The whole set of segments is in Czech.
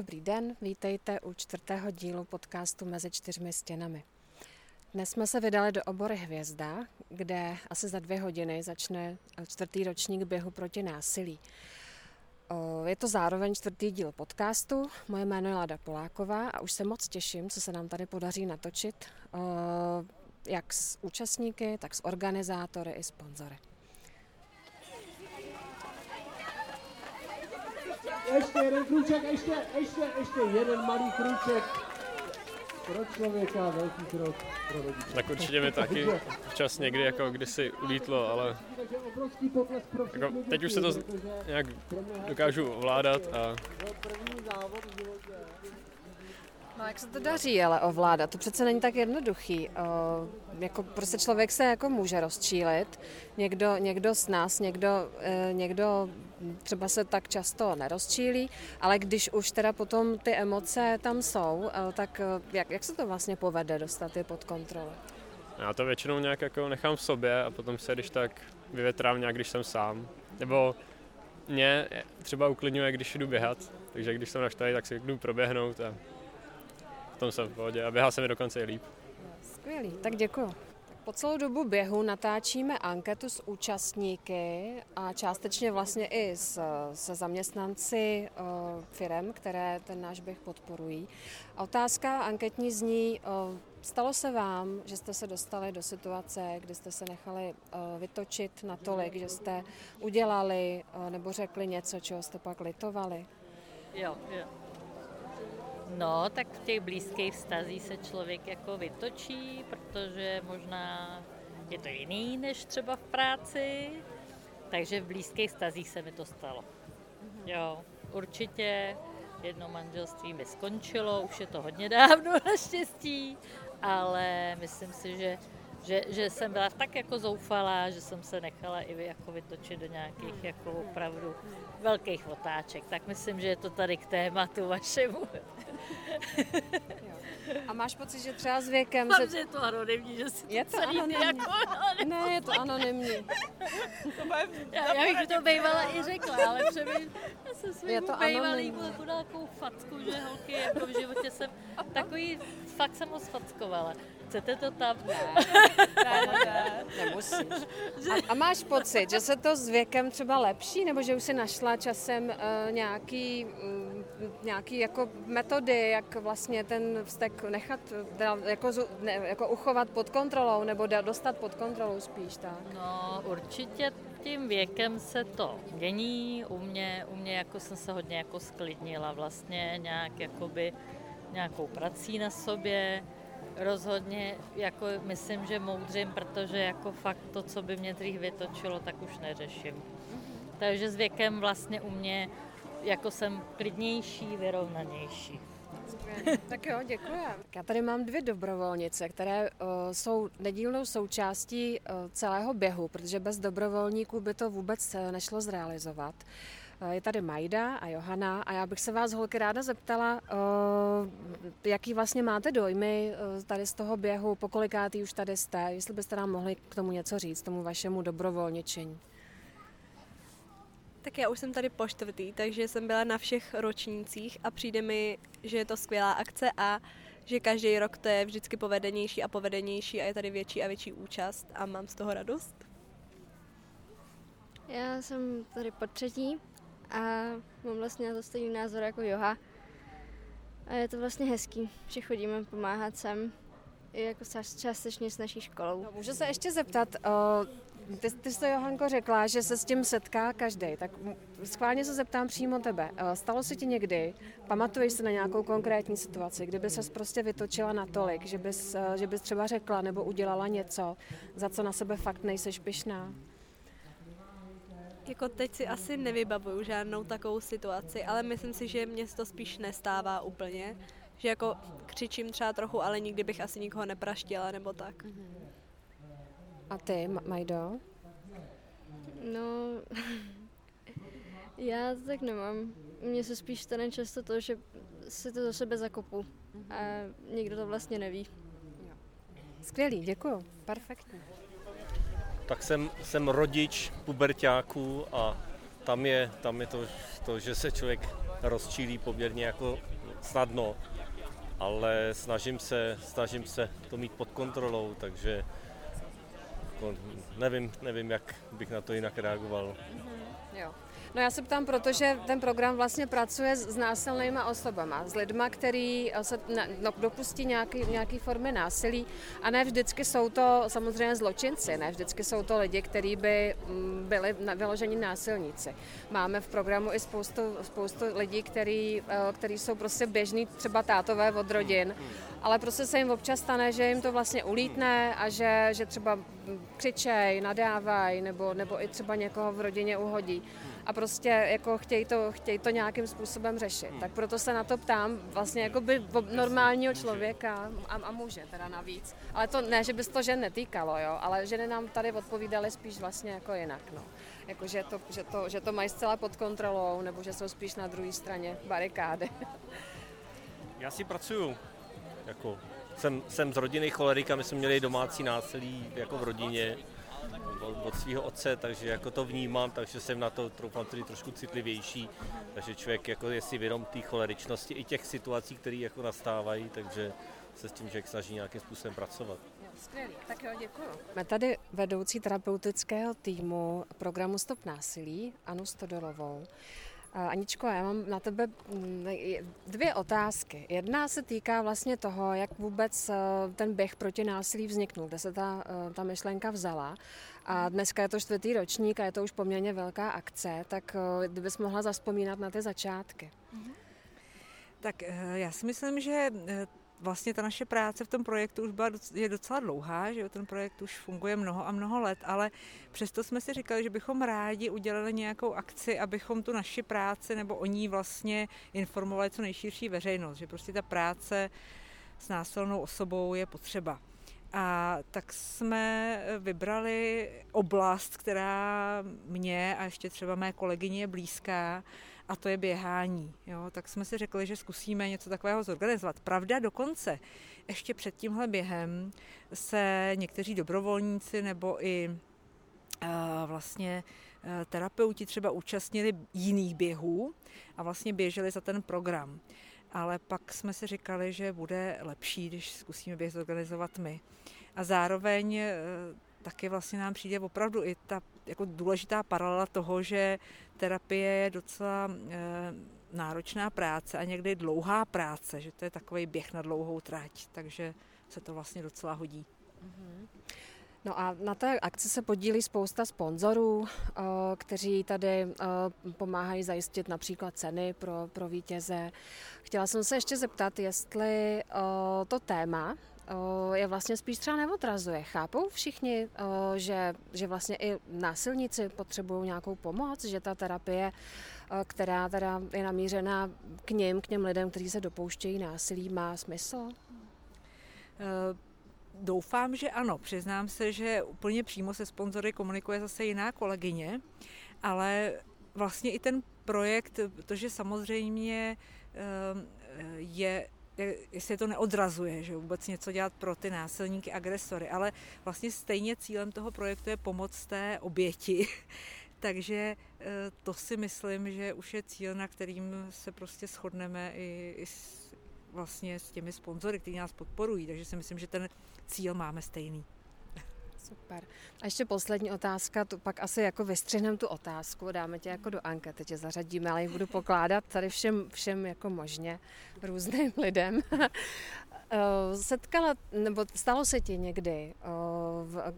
Dobrý den, vítejte u čtvrtého dílu podcastu Mezi čtyřmi stěnami. Dnes jsme se vydali do obory Hvězda, kde asi za dvě hodiny začne čtvrtý ročník běhu proti násilí. Je to zároveň čtvrtý díl podcastu. Moje jméno je Lada Poláková a už se moc těším, co se nám tady podaří natočit, jak s účastníky, tak s organizátory i sponzory. Ještě jeden kruček, ještě, ještě, ještě jeden malý kruček pro člověka, velký krok pro rodiče. Tak určitě mi taky včas někdy jako kdysi ulítlo, ale jako teď už se to nějak dokážu ovládat a No jak se to daří ale ovládat? To přece není tak jednoduchý. O, jako prostě člověk se jako může rozčílit. Někdo, někdo z nás, někdo, e, někdo třeba se tak často nerozčílí, ale když už teda potom ty emoce tam jsou, e, tak jak, jak se to vlastně povede dostat je pod kontrolu? Já to většinou nějak jako nechám v sobě a potom se když tak vyvětrám nějak, když jsem sám. Nebo mě třeba uklidňuje, když jdu běhat, takže když jsem naštvaný, tak si jdu proběhnout a tom jsem v pohodě a běhal se mi dokonce i líp. Skvělý, tak děkuji. Po celou dobu běhu natáčíme anketu s účastníky a částečně vlastně i s, se zaměstnanci uh, firem, které ten náš běh podporují. A otázka anketní zní, uh, stalo se vám, že jste se dostali do situace, kdy jste se nechali uh, vytočit natolik, že jste udělali uh, nebo řekli něco, čeho jste pak litovali? Jo, jo. No, tak v těch blízkých vztazích se člověk jako vytočí, protože možná je to jiný než třeba v práci, takže v blízkých vztazích se mi to stalo. Jo, určitě jedno manželství mi skončilo, už je to hodně dávno naštěstí, ale myslím si, že že, že jsem byla tak jako zoufalá, že jsem se nechala i jako vytočit do nějakých jako opravdu velkých otáček. Tak myslím, že je to tady k tématu vašemu. A máš pocit, že třeba s věkem... Mám, že je to anonymní, že si je to anonymní. Jako, ne, je to anonymní. já, já bych to bývala i řekla, ale přemýšlím, já jsem svým bývalýmu jako takovou facku, že holky jako v životě jsem takový, fakt jsem ho sfackovala. Chcete to tam? Ne, ne, ne, ne. nemusíš. A, a máš pocit, že se to s věkem třeba lepší, nebo že už si našla časem uh, nějaký, um, nějaký jako metody, jak vlastně ten vztek nechat, teda jako, ne, jako uchovat pod kontrolou, nebo dostat pod kontrolou spíš tak? No, určitě tím věkem se to mění. U mě, u mě jako jsem se hodně jako sklidnila vlastně nějak jakoby nějakou prací na sobě rozhodně jako myslím, že moudřím, protože jako fakt to, co by mě dřív vytočilo, tak už neřeším. Mm-hmm. Takže s věkem vlastně u mě jako jsem klidnější, vyrovnanější. Tak jo, děkuji. Já tady mám dvě dobrovolnice, které uh, jsou nedílnou součástí uh, celého běhu, protože bez dobrovolníků by to vůbec uh, nešlo zrealizovat. Je tady Majda a Johana a já bych se vás holky ráda zeptala, jaký vlastně máte dojmy tady z toho běhu, po kolikátý už tady jste, jestli byste nám mohli k tomu něco říct, tomu vašemu dobrovolničení. Tak já už jsem tady po čtvrtý, takže jsem byla na všech ročnících a přijde mi, že je to skvělá akce a že každý rok to je vždycky povedenější a povedenější a je tady větší a větší účast a mám z toho radost. Já jsem tady po třetí a mám vlastně na to stejný názor jako Joha. A je to vlastně hezký, že chodíme pomáhat sem i jako částečně s naší školou. No, můžu se ještě zeptat, ty, ty jsi to, Johanko, řekla, že se s tím setká každý, tak schválně se zeptám přímo tebe. Stalo se ti někdy, pamatuješ se na nějakou konkrétní situaci, kdyby se prostě vytočila natolik, že bys, že bys třeba řekla nebo udělala něco, za co na sebe fakt nejseš pyšná? Jako teď si asi nevybavuju žádnou takovou situaci, ale myslím si, že mě to spíš nestává úplně. Že jako křičím třeba trochu, ale nikdy bych asi nikoho nepraštila nebo tak. A ty, Majdo? No, já to tak nemám. Mně se spíš stane často to, že si to do sebe zakopu a nikdo to vlastně neví. Skvělý, děkuji. Perfektní. Tak jsem, jsem rodič pubertáků a tam je, tam je to, to, že se člověk rozčílí poměrně jako snadno, ale snažím se, snažím se to mít pod kontrolou, takže jako nevím, nevím, jak bych na to jinak reagoval. Mm-hmm, jo. No já se ptám, protože ten program vlastně pracuje s násilnýma osobama, s lidma, který se no, dopustí nějaký, nějaký formy násilí a ne vždycky jsou to samozřejmě zločinci, ne vždycky jsou to lidi, kteří by mm, byli vyloženi násilníci. Máme v programu i spoustu, spoustu lidí, který, eh, který jsou prostě běžní třeba tátové od rodin, ale prostě se jim občas stane, že jim to vlastně ulítne a že, že třeba křičej, nadávají nebo, nebo i třeba někoho v rodině uhodí a prostě jako chtějí to, chtějí to nějakým způsobem řešit. Tak proto se na to ptám vlastně jako by normálního člověka a, a muže teda navíc. Ale to ne, že by se to žen netýkalo, jo, ale ženy nám tady odpovídaly spíš vlastně jako jinak, no. Jako, že, to, že, to, že to mají zcela pod kontrolou, nebo že jsou spíš na druhé straně barikády. Já si pracuju, jako jsem, jsem z rodiny cholerika, my jsme měli domácí násilí jako v rodině od svého otce, takže jako to vnímám, takže jsem na to troufám tedy trošku citlivější, takže člověk jako je si vědom té choleričnosti i těch situací, které jako nastávají, takže se s tím člověk snaží nějakým způsobem pracovat. Skvělý, tak jo, děkuji. Jsme tady vedoucí terapeutického týmu programu Stop násilí, Anu Stodolovou. Aničko, já mám na tebe mm, dvě otázky. Jedna se týká vlastně toho, jak vůbec eh, ten běh proti násilí vzniknul, kde se ta, eh, ta myšlenka vzala. A dneska je to čtvrtý ročník a je to už poměrně velká akce, tak eh, kdybys mohla zaspomínat na ty začátky. Tak já si myslím, že vlastně ta naše práce v tom projektu už byla, je docela dlouhá, že jo, ten projekt už funguje mnoho a mnoho let, ale přesto jsme si říkali, že bychom rádi udělali nějakou akci, abychom tu naši práci nebo o ní vlastně informovali co nejširší veřejnost, že prostě ta práce s násilnou osobou je potřeba. A tak jsme vybrali oblast, která mě a ještě třeba mé kolegyně je blízká, a to je běhání. Jo? Tak jsme si řekli, že zkusíme něco takového zorganizovat. Pravda dokonce, ještě před tímhle během se někteří dobrovolníci nebo i uh, vlastně uh, terapeuti třeba účastnili jiných běhů a vlastně běželi za ten program. Ale pak jsme si říkali, že bude lepší, když zkusíme běh zorganizovat my. A zároveň uh, taky vlastně nám přijde opravdu i ta jako důležitá paralela toho, že terapie je docela e, náročná práce a někdy dlouhá práce, že to je takový běh na dlouhou trať, takže se to vlastně docela hodí. Mm-hmm. No a na té akci se podílí spousta sponzorů, eh, kteří tady eh, pomáhají zajistit například ceny pro, pro vítěze. Chtěla jsem se ještě zeptat, jestli to téma je vlastně spíš třeba neodrazuje. Chápou všichni, že, že vlastně i násilníci potřebují nějakou pomoc, že ta terapie, která teda je namířená k ním, k těm lidem, kteří se dopouštějí násilí, má smysl? Eh, doufám, že ano. Přiznám se, že úplně přímo se sponzory komunikuje zase jiná kolegyně, ale vlastně i ten projekt, protože samozřejmě eh, je jestli to neodrazuje, že vůbec něco dělat pro ty násilníky, agresory, ale vlastně stejně cílem toho projektu je pomoc té oběti. Takže eh, to si myslím, že už je cíl, na kterým se prostě shodneme i, i s, vlastně s těmi sponzory, kteří nás podporují. Takže si myslím, že ten cíl máme stejný. Super. A ještě poslední otázka, tu pak asi jako vystřihneme tu otázku, dáme tě jako do ankety, tě zařadíme, ale ji budu pokládat tady všem, všem jako možně různým lidem. Eh, setkala, nebo stalo se ti někdy, eh, v,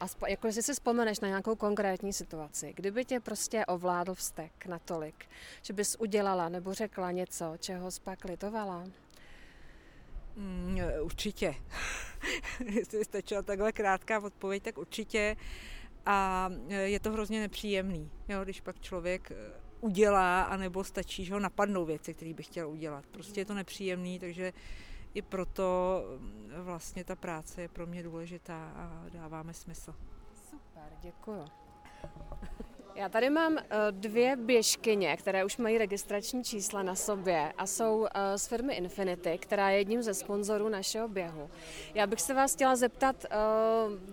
aspo, jako jestli si vzpomeneš na nějakou konkrétní situaci, kdyby tě prostě ovládl vztek natolik, že bys udělala nebo řekla něco, čeho jsi pak litovala? Mm, určitě. Jestli stačila takhle krátká odpověď, tak určitě. A e, je to hrozně nepříjemný, jo, když pak člověk e, udělá, anebo stačí, že ho napadnou věci, které by chtěl udělat. Prostě je to nepříjemný, takže i proto mm, vlastně ta práce je pro mě důležitá a dáváme smysl. Super, děkuji. Já tady mám dvě běžkyně, které už mají registrační čísla na sobě a jsou z firmy Infinity, která je jedním ze sponzorů našeho běhu. Já bych se vás chtěla zeptat,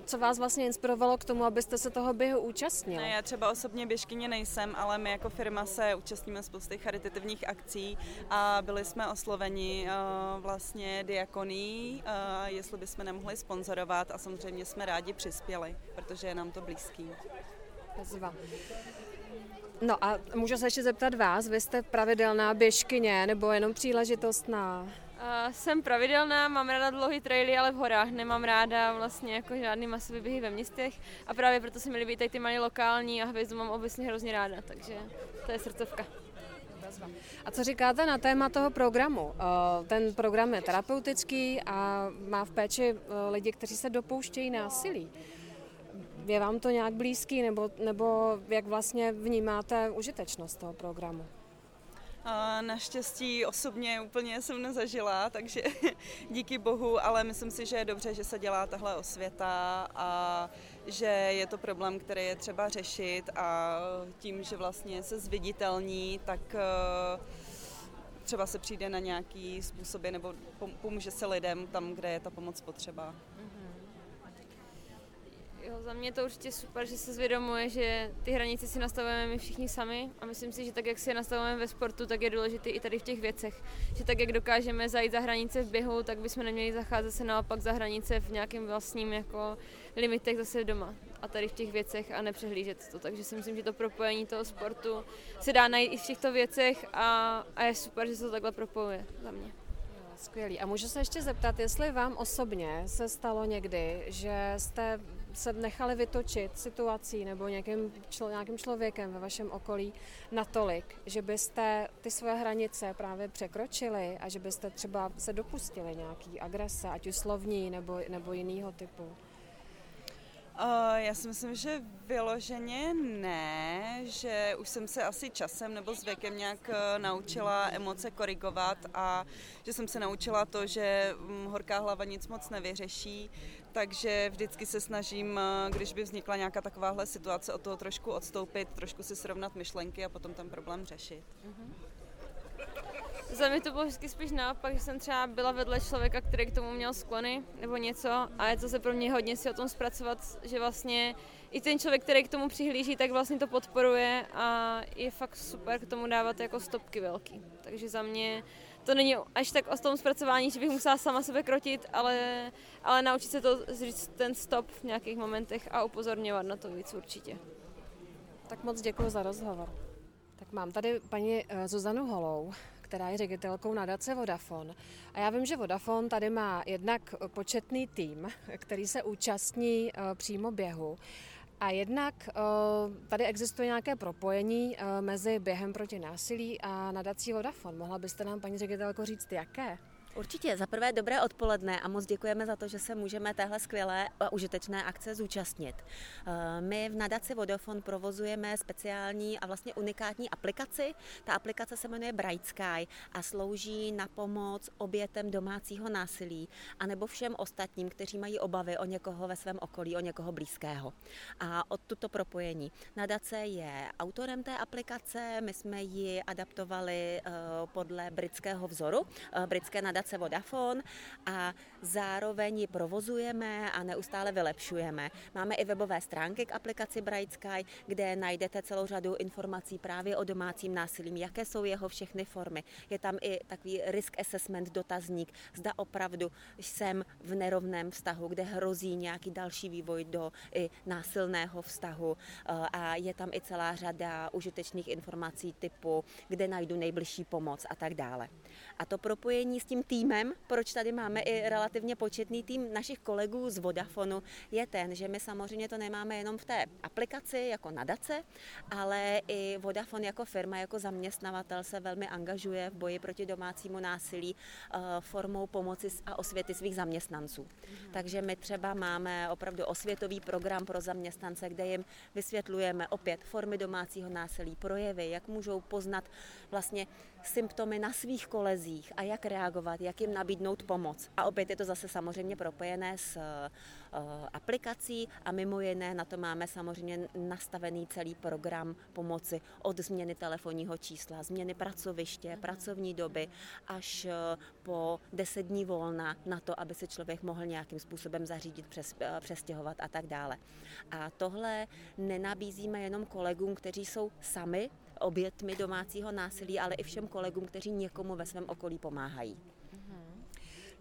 co vás vlastně inspirovalo k tomu, abyste se toho běhu účastnili? Ne, já třeba osobně běžkyně nejsem, ale my jako firma se účastníme spousty charitativních akcí a byli jsme osloveni vlastně diakoní, jestli bychom nemohli sponzorovat a samozřejmě jsme rádi přispěli, protože je nám to blízký. Bezva. No a můžu se ještě zeptat vás, vy jste pravidelná běžkyně nebo jenom příležitostná? Uh, jsem pravidelná, mám ráda dlouhý traily, ale v horách. Nemám ráda vlastně jako žádný masový běhy ve městech a právě proto se mi líbí tady ty malé lokální a hvězdu mám obecně hrozně ráda, takže to je srdcovka. A co říkáte na téma toho programu? Ten program je terapeutický a má v péči lidi, kteří se dopouštějí násilí. Je vám to nějak blízký, nebo, nebo jak vlastně vnímáte užitečnost toho programu? Naštěstí osobně úplně jsem nezažila, takže díky bohu, ale myslím si, že je dobře, že se dělá tahle osvěta a že je to problém, který je třeba řešit a tím, že vlastně se zviditelní, tak eh, třeba se přijde na nějaký způsoby nebo pomůže se lidem tam, kde je ta pomoc potřeba. Jo, za mě to určitě super, že se zvědomuje, že ty hranice si nastavujeme my všichni sami a myslím si, že tak, jak si je nastavujeme ve sportu, tak je důležité i tady v těch věcech. Že tak, jak dokážeme zajít za hranice v běhu, tak bychom neměli zacházet se naopak za hranice v nějakém vlastním jako limitech zase doma a tady v těch věcech a nepřehlížet to. Takže si myslím, že to propojení toho sportu se dá najít i v těchto věcech a, a je super, že se to takhle propojuje za mě. Skvělý. A můžu se ještě zeptat, jestli vám osobně se stalo někdy, že jste se nechali vytočit situací nebo nějakým, člo, nějakým člověkem ve vašem okolí natolik, že byste ty svoje hranice právě překročili a že byste třeba se dopustili nějaký agrese, ať už slovní nebo, nebo jiného typu? Uh, já si myslím, že vyloženě ne, že už jsem se asi časem nebo s věkem nějak uh, naučila emoce korigovat a že jsem se naučila to, že um, horká hlava nic moc nevyřeší, takže vždycky se snažím, uh, když by vznikla nějaká takováhle situace, od toho trošku odstoupit, trošku si srovnat myšlenky a potom ten problém řešit. Uh-huh. Za mě to bylo vždycky spíš naopak, že jsem třeba byla vedle člověka, který k tomu měl sklony nebo něco a je to se pro mě hodně si o tom zpracovat, že vlastně i ten člověk, který k tomu přihlíží, tak vlastně to podporuje a je fakt super k tomu dávat jako stopky velký. Takže za mě to není až tak o tom zpracování, že bych musela sama sebe krotit, ale, ale naučit se to říct ten stop v nějakých momentech a upozorňovat na to víc určitě. Tak moc děkuji za rozhovor. Tak mám tady paní eh, Zuzanu Holou, která je ředitelkou nadace Vodafone. A já vím, že Vodafone tady má jednak početný tým, který se účastní eh, přímo běhu. A jednak eh, tady existuje nějaké propojení eh, mezi během proti násilí a nadací Vodafone. Mohla byste nám, paní ředitelko, říct, jaké? Určitě. Za prvé dobré odpoledne a moc děkujeme za to, že se můžeme téhle skvělé a užitečné akce zúčastnit. Eh, my v nadaci Vodafone provozujeme speciální a vlastně unikátní aplikaci. Ta aplikace se jmenuje Bright Sky a slouží na pomoc obětem domácího násilí a nebo všem ostatním, kteří mají obavy o někoho ve svém okolí, o někoho blízkého. A od tuto propojení. Nadace je autorem té aplikace, my jsme ji adaptovali eh, podle britského vzoru, eh, britské nadace aplikace Vodafone a zároveň ji provozujeme a neustále vylepšujeme. Máme i webové stránky k aplikaci Bright Sky, kde najdete celou řadu informací právě o domácím násilím, jaké jsou jeho všechny formy. Je tam i takový risk assessment dotazník, zda opravdu jsem v nerovném vztahu, kde hrozí nějaký další vývoj do i násilného vztahu eh, a je tam i celá řada užitečných informací typu, kde najdu nejbližší pomoc a tak dále. A to propojení s tím týmem, proč tady máme i relativně početný tým našich kolegů z Vodafonu, je ten, že my samozřejmě to nemáme jenom v té aplikaci jako nadace, ale i Vodafone jako firma, jako zaměstnavatel se velmi angažuje v boji proti domácímu násilí eh, formou pomoci a osvěty svých zaměstnanců. Mhm. Takže my třeba máme opravdu osvětový program pro zaměstnance, kde jim vysvětlujeme opět formy domácího násilí, projevy, jak můžou poznat vlastně symptomy na svých kolezích a jak reagovat, jak jim nabídnout pomoc. A opět je to zase samozřejmě propojené s eh, aplikací a mimo jiné na to máme samozřejmě nastavený celý program pomoci od změny telefonního čísla, změny pracoviště, pracovní doby až po 10 dní volna na to, aby se člověk mohl nějakým způsobem zařídit, přes, přestěhovat a tak dále. A tohle nenabízíme jenom kolegům, kteří jsou sami obětmi domácího násilí, ale i všem kolegům, kteří někomu ve svém okolí pomáhají.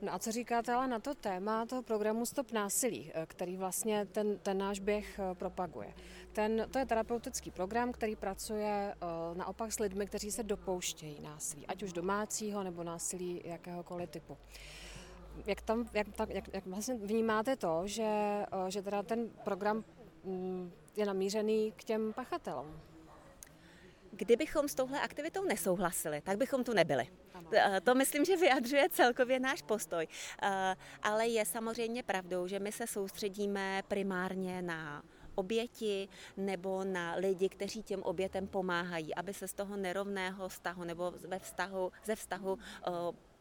No a co říkáte ale na to téma toho programu Stop násilí, eh, který vlastně ten, ten náš běh eh, propaguje? Ten, to je terapeutický program, který pracuje uh, naopak s lidmi, kteří se dopouštějí násilí, ať už domácího nebo násilí jakéhokoliv typu. Jak, tam, jak, tak, jak, jak vlastně vnímáte to, že, že teda ten program um, je namířený k těm pachatelům? Kdybychom s touhle aktivitou nesouhlasili, tak bychom tu nebyli. Eh, to myslím, že vyjadřuje celkově náš postoj. Eh, ale je samozřejmě pravdou, že my se soustředíme primárně na oběti nebo na lidi, kteří těm obětem pomáhají, aby se z toho nerovného vztahu nebo ve vztahu, ze vztahu eh,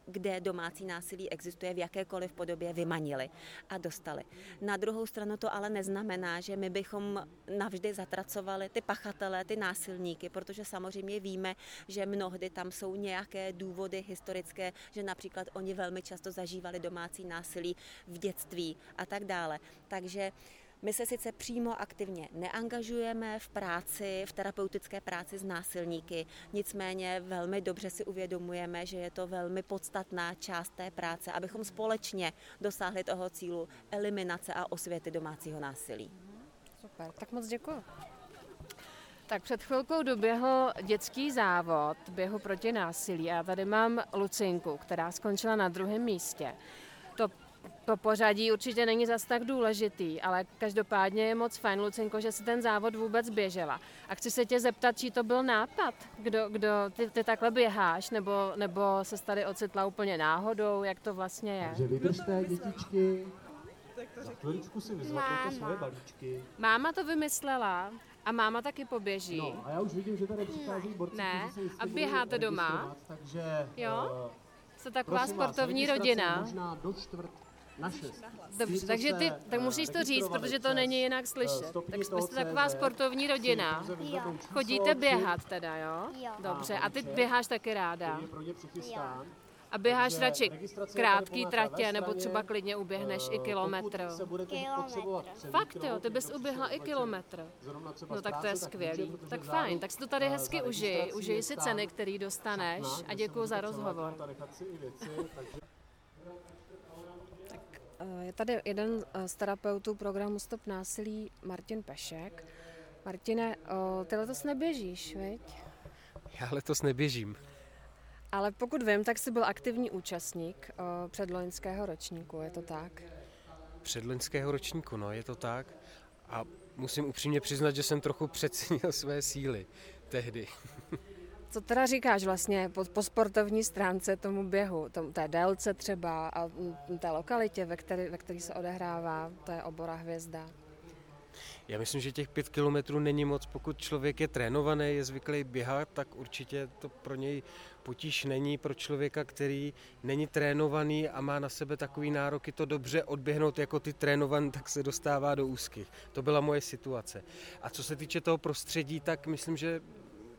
kde domácí násilí existuje v jakékoliv podobě, vymanili a dostali. Na druhou stranu to ale neznamená, že my bychom navždy zatracovali ty pachatele, ty násilníky, protože samozřejmě víme, že mnohdy tam jsou nějaké důvody historické, že například oni velmi často zažívali domácí násilí v dětství a tak dále. Takže my se sice přímo aktivně neangažujeme v práci, v terapeutické práci s násilníky, nicméně velmi dobře si uvědomujeme, že je to velmi podstatná část té práce, abychom společně dosáhli toho cílu eliminace a osvěty domácího násilí. Super, tak moc děkuji. Tak před chvilkou doběhl dětský závod běhu proti násilí a tady mám Lucinku, která skončila na druhém místě. To pořadí určitě není zas tak důležitý, ale každopádně je moc fajn, Lucinko, že si ten závod vůbec běžela. A chci se tě zeptat, či to byl nápad, kdo, kdo ty, ty takhle běháš, nebo, nebo se tady ocitla úplně náhodou, jak to vlastně je? Takže vydržte, dětičky. Za chviličku si vyzvednete své balíčky. Máma to vymyslela a máma taky poběží. No a já už vidím, že tady přichází borci, Ne, a běháte doma? Takže, Jo? eh, Jste taková vás, sportovní registrace rodina. Možná do čtvrt na šest. Dobře, takže ty, tak eh, musíš to říct, registrovali protože to není jinak eh, slyšet. Tak toho jste taková sportovní rodina. Chodíte běhat teda, jo? Jo. Dobře, A ty běháš taky ráda. A běháš radši krátký tratě, nebo třeba klidně uběhneš i Eh, kilometr. Fakt jo, ty bys uběhla i kilometr. No tak to je skvělý. Tak fajn, tak si to tady eh, hezky užij. Užij si ceny, který dostaneš a děkuji za rozhovor. a nechat si i věci, takže Eh, Je tady jeden eh, z terapeutů programu Stop násilí, Martin Pešek. Martine, eh, ty letos neběžíš, veď? Já letos neběžím. Ale pokud vím, tak jsi byl aktivní účastník eh, předloňského ročníku, je to tak? Předloňského ročníku, no, je to tak. A musím upřímně přiznat, že jsem trochu přecenil své síly tehdy. Co teda říkáš vlastně po, po sportovní stránce tomu běhu, tomu, té délce třeba a té lokalitě, ve které, ve který se odehrává, to je obora hvězda? Já myslím, že těch pět kilometrů není moc. Pokud člověk je trénovaný, je zvyklý běhat, tak určitě to pro něj potíž není. Pro člověka, který není trénovaný a má na sebe takový nároky to dobře odběhnout jako ty trénovaný, tak se dostává do úzkých. To byla moje situace. A co se týče toho prostředí, tak myslím, že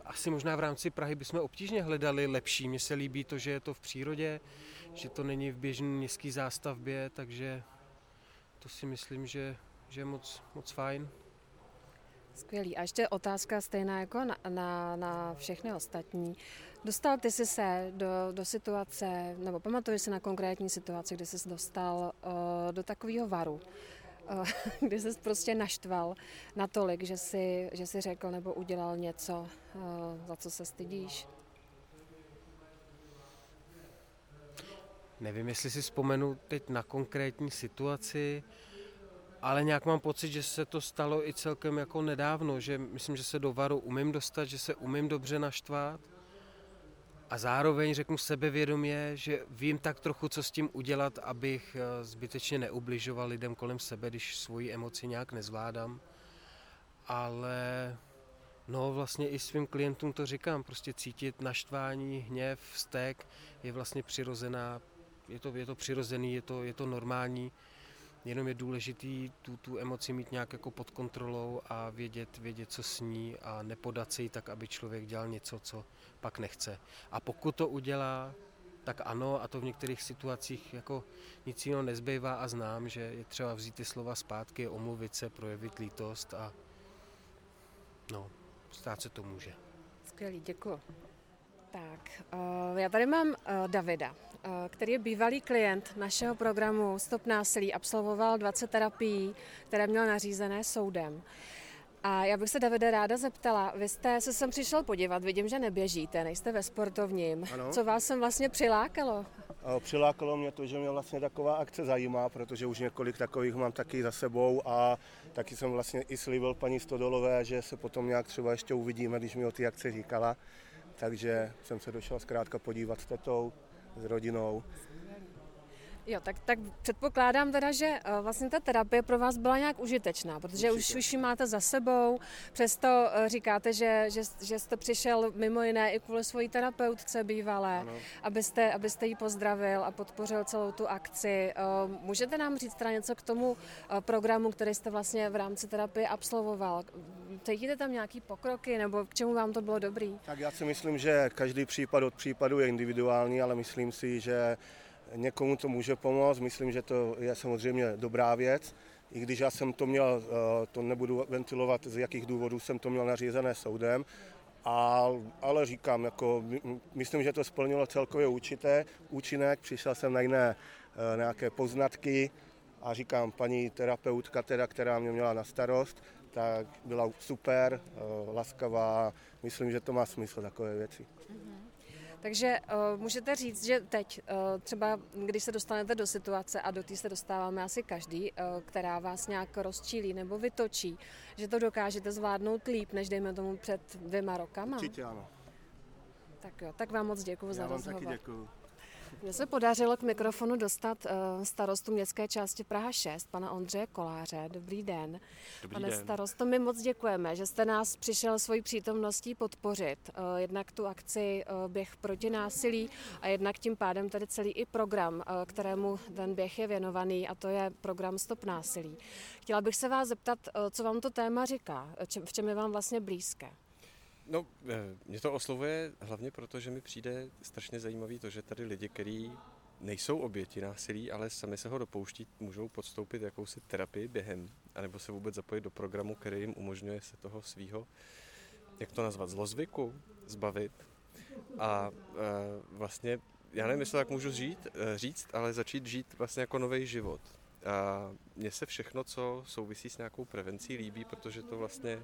asi možná v rámci Prahy bychom obtížně hledali lepší. Mně se líbí to, že je to v přírodě, že to není v běžné městské zástavbě, takže to si myslím, že, že je moc, moc fajn. Skvělý. A ještě otázka stejná jako na, na, na všechny ostatní. Dostal ty jsi se do, do situace, nebo pamatuješ si na konkrétní situaci, kdy jsi dostal uh, do takového varu, kdy jsi prostě naštval natolik, že jsi, že jsi řekl nebo udělal něco, uh, za co se stydíš? Nevím, jestli si vzpomenu teď na konkrétní situaci, ale nějak mám pocit, že se to stalo i celkem jako nedávno, že myslím, že se do varu umím dostat, že se umím dobře naštvat a zároveň řeknu sebevědomě, že vím tak trochu, co s tím udělat, abych eh, zbytečně neubližoval lidem kolem sebe, když svoji emoci nějak nezvládám. Ale no vlastně i svým klientům to říkám, prostě cítit naštvání, hněv, vztek je vlastně přirozená, je to, je to přirozený, je to, je to normální jenom je důležitý tu, tu emoci mít nějak jako pod kontrolou a vědět, vědět, co sní a nepodat si tak, aby člověk dělal něco, co pak nechce. A pokud to udělá, tak ano, a to v některých situacích jako nic jiného nezbývá a znám, že je třeba vzít ty slova zpátky, omluvit se, projevit lítost a no, stát se to může. Skvělý, děkuji. Tak, uh, já tady mám uh, Davida, uh, který je bývalý klient našeho programu Stop násilí, absolvoval 20 terapií, které měl nařízené soudem. A já bych se Davide ráda zeptala, vy jste se sem přišel podívat, vidím, že neběžíte, nejste ve sportovním. Ano. Co vás sem vlastně přilákalo? Přilákalo mě to, že mě vlastně taková akce zajímá, protože už několik takových mám taky za sebou a taky jsem vlastně i slíbil paní Stodolové, že se potom nějak třeba ještě uvidíme, když mi o ty akce říkala. Takže jsem se došel zkrátka podívat s tetou, s rodinou. Jo, tak, tak předpokládám teda, že uh, vlastně ta terapie pro vás byla nějak užitečná, protože Určitě. už, už ji máte za sebou, přesto uh, říkáte, že, že, že jste přišel mimo jiné i kvůli svojí terapeutce bývalé, ano. abyste, abyste ji pozdravil a podpořil celou tu akci. Uh, můžete nám říct teda něco k tomu programu, který jste vlastně v rámci terapie absolvoval? Cítíte tam nějaký pokroky nebo k čemu vám to bylo dobrý? Tak já si myslím, že každý případ od případu je individuální, ale myslím si, že Někomu to může pomoct, myslím, že to je samozřejmě dobrá věc. I když já jsem to měl, eh, to nebudu ventilovat, z jakých důvodů jsem to měl nařízené soudem, a, ale říkám, jako, myslím, že to splnilo celkově určité účinek, přišel jsem na jiné eh, nějaké poznatky a říkám, paní terapeutka, teda, která mě měla na starost, tak byla super, eh, laskavá, myslím, že to má smysl takové věci. Mm-hmm. Takže uh, můžete říct, že teď uh, třeba, když se dostanete do situace, a do té se dostáváme asi každý, uh, která vás nějak rozčílí nebo vytočí, že to dokážete zvládnout líp, než dejme tomu před dvěma rokama? Určitě ano. Tak jo, tak vám moc děkuji za rozhovor. Já vám taky děkuji. Mně se podařilo k mikrofonu dostat uh, starostu městské části Praha 6, pana Ondřeje Koláře. Dobrý den. Dobrý Pane den. starosto, my moc děkujeme, že jste nás přišel svojí přítomností podpořit. Uh, jednak tu akci uh, Běh proti násilí a jednak tím pádem tady celý i program, kterému ten běh je věnovaný a to je program Stop násilí. Chtěla bych se vás zeptat, co vám to téma říká, v čem je vám vlastně blízké. No, eh, mě to oslovuje hlavně proto, že mi přijde strašně zajímavý to, že tady lidi, kteří nejsou oběti násilí, ale sami se ho dopouští, můžou podstoupit jakousi terapii během, anebo se vůbec zapojit do programu, který jim umožňuje se toho svýho, jak to nazvat, zlozvyku, zbavit. A e, vlastně, já nevím, jestli tak můžu žít, e, říct, ale začít žít vlastně jako nový život. A mně se všechno, co souvisí s nějakou prevencí, líbí, protože to vlastně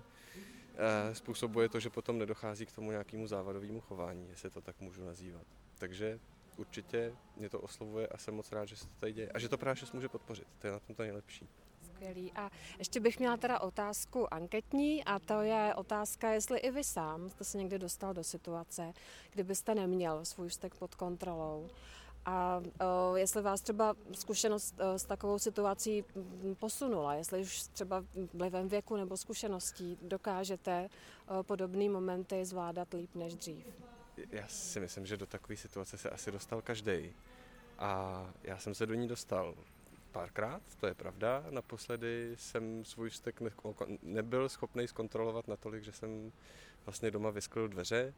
způsobuje to, že potom nedochází k tomu nějakému závadovému chování, jestli to tak můžu nazývat. Takže určitě mě to oslovuje a jsem moc rád, že se to tady děje. A že to právě může podpořit, to je na tom to nejlepší. Skvělý. A ještě bych měla teda otázku anketní a to je otázka, jestli i vy sám jste se někdy dostal do situace, kdybyste neměl svůj vztek pod kontrolou a uh, jestli vás třeba zkušenost uh, s takovou situací posunula, jestli už třeba vlivem věku nebo zkušeností dokážete uh, podobné momenty zvládat líp než dřív. Já si myslím, že do takové situace se asi dostal každý. A já jsem se do ní dostal párkrát, to je pravda. Naposledy jsem svůj vztek nebyl schopný zkontrolovat natolik, že jsem vlastně doma vyskl dveře.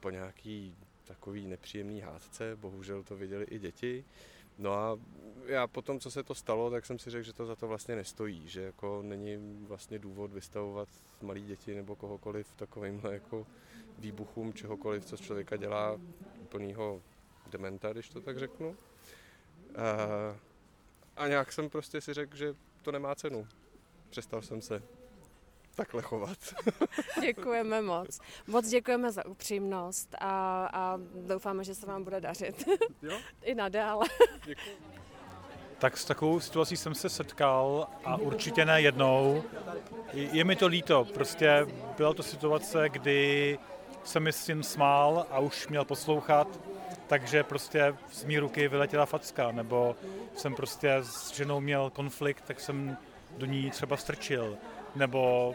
Po nějaký takový nepříjemný hádce, bohužel to viděli i děti. No a já potom, co se to stalo, tak jsem si řekl, že to za to vlastně nestojí, že jako není vlastně důvod vystavovat malí děti nebo kohokoliv takovýmhle jako výbuchům čehokoliv, co člověka dělá úplnýho dementa, když to tak řeknu. A, a nějak jsem prostě si řekl, že to nemá cenu. Přestal jsem se takhle chovat. děkujeme moc. Moc děkujeme za upřímnost a, a doufáme, že se vám bude dařit. Jo? I nadále. Děkuji. Tak s takovou situací jsem se setkal a určitě ne jednou. Je mi to líto, prostě byla to situace, kdy se mi syn smál a už měl poslouchat, takže prostě z mý ruky vyletěla facka, nebo jsem prostě s ženou měl konflikt, tak jsem do ní třeba strčil nebo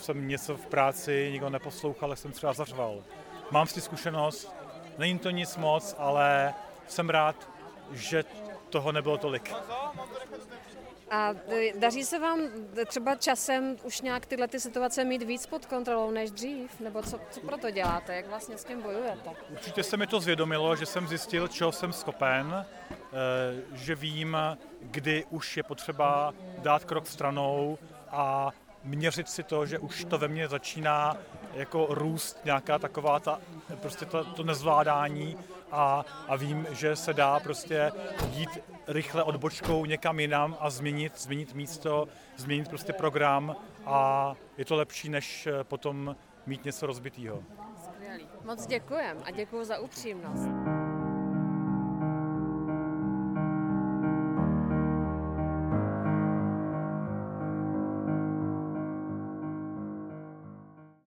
jsem něco v práci, nikdo neposlouchal, tak jsem třeba zařval. Mám si zkušenost, není to nic moc, ale jsem rád, že toho nebylo tolik. A e, daří se vám třeba časem už nějak tyhle ty situace mít víc pod kontrolou než dřív? Nebo co, co pro to děláte? Jak vlastně s tím bojujete? Určitě se mi to zvědomilo, že jsem zjistil, čeho jsem schopen, eh, že vím, kdy už je potřeba dát krok stranou a měřit si to, že už to ve mně začíná jako růst nějaká taková ta, prostě to, to nezvládání a, a vím, že se dá prostě jít rychle odbočkou někam jinam a změnit, změnit místo, změnit prostě program a je to lepší, než potom mít něco rozbitého. Moc děkujem a děkuji za upřímnost.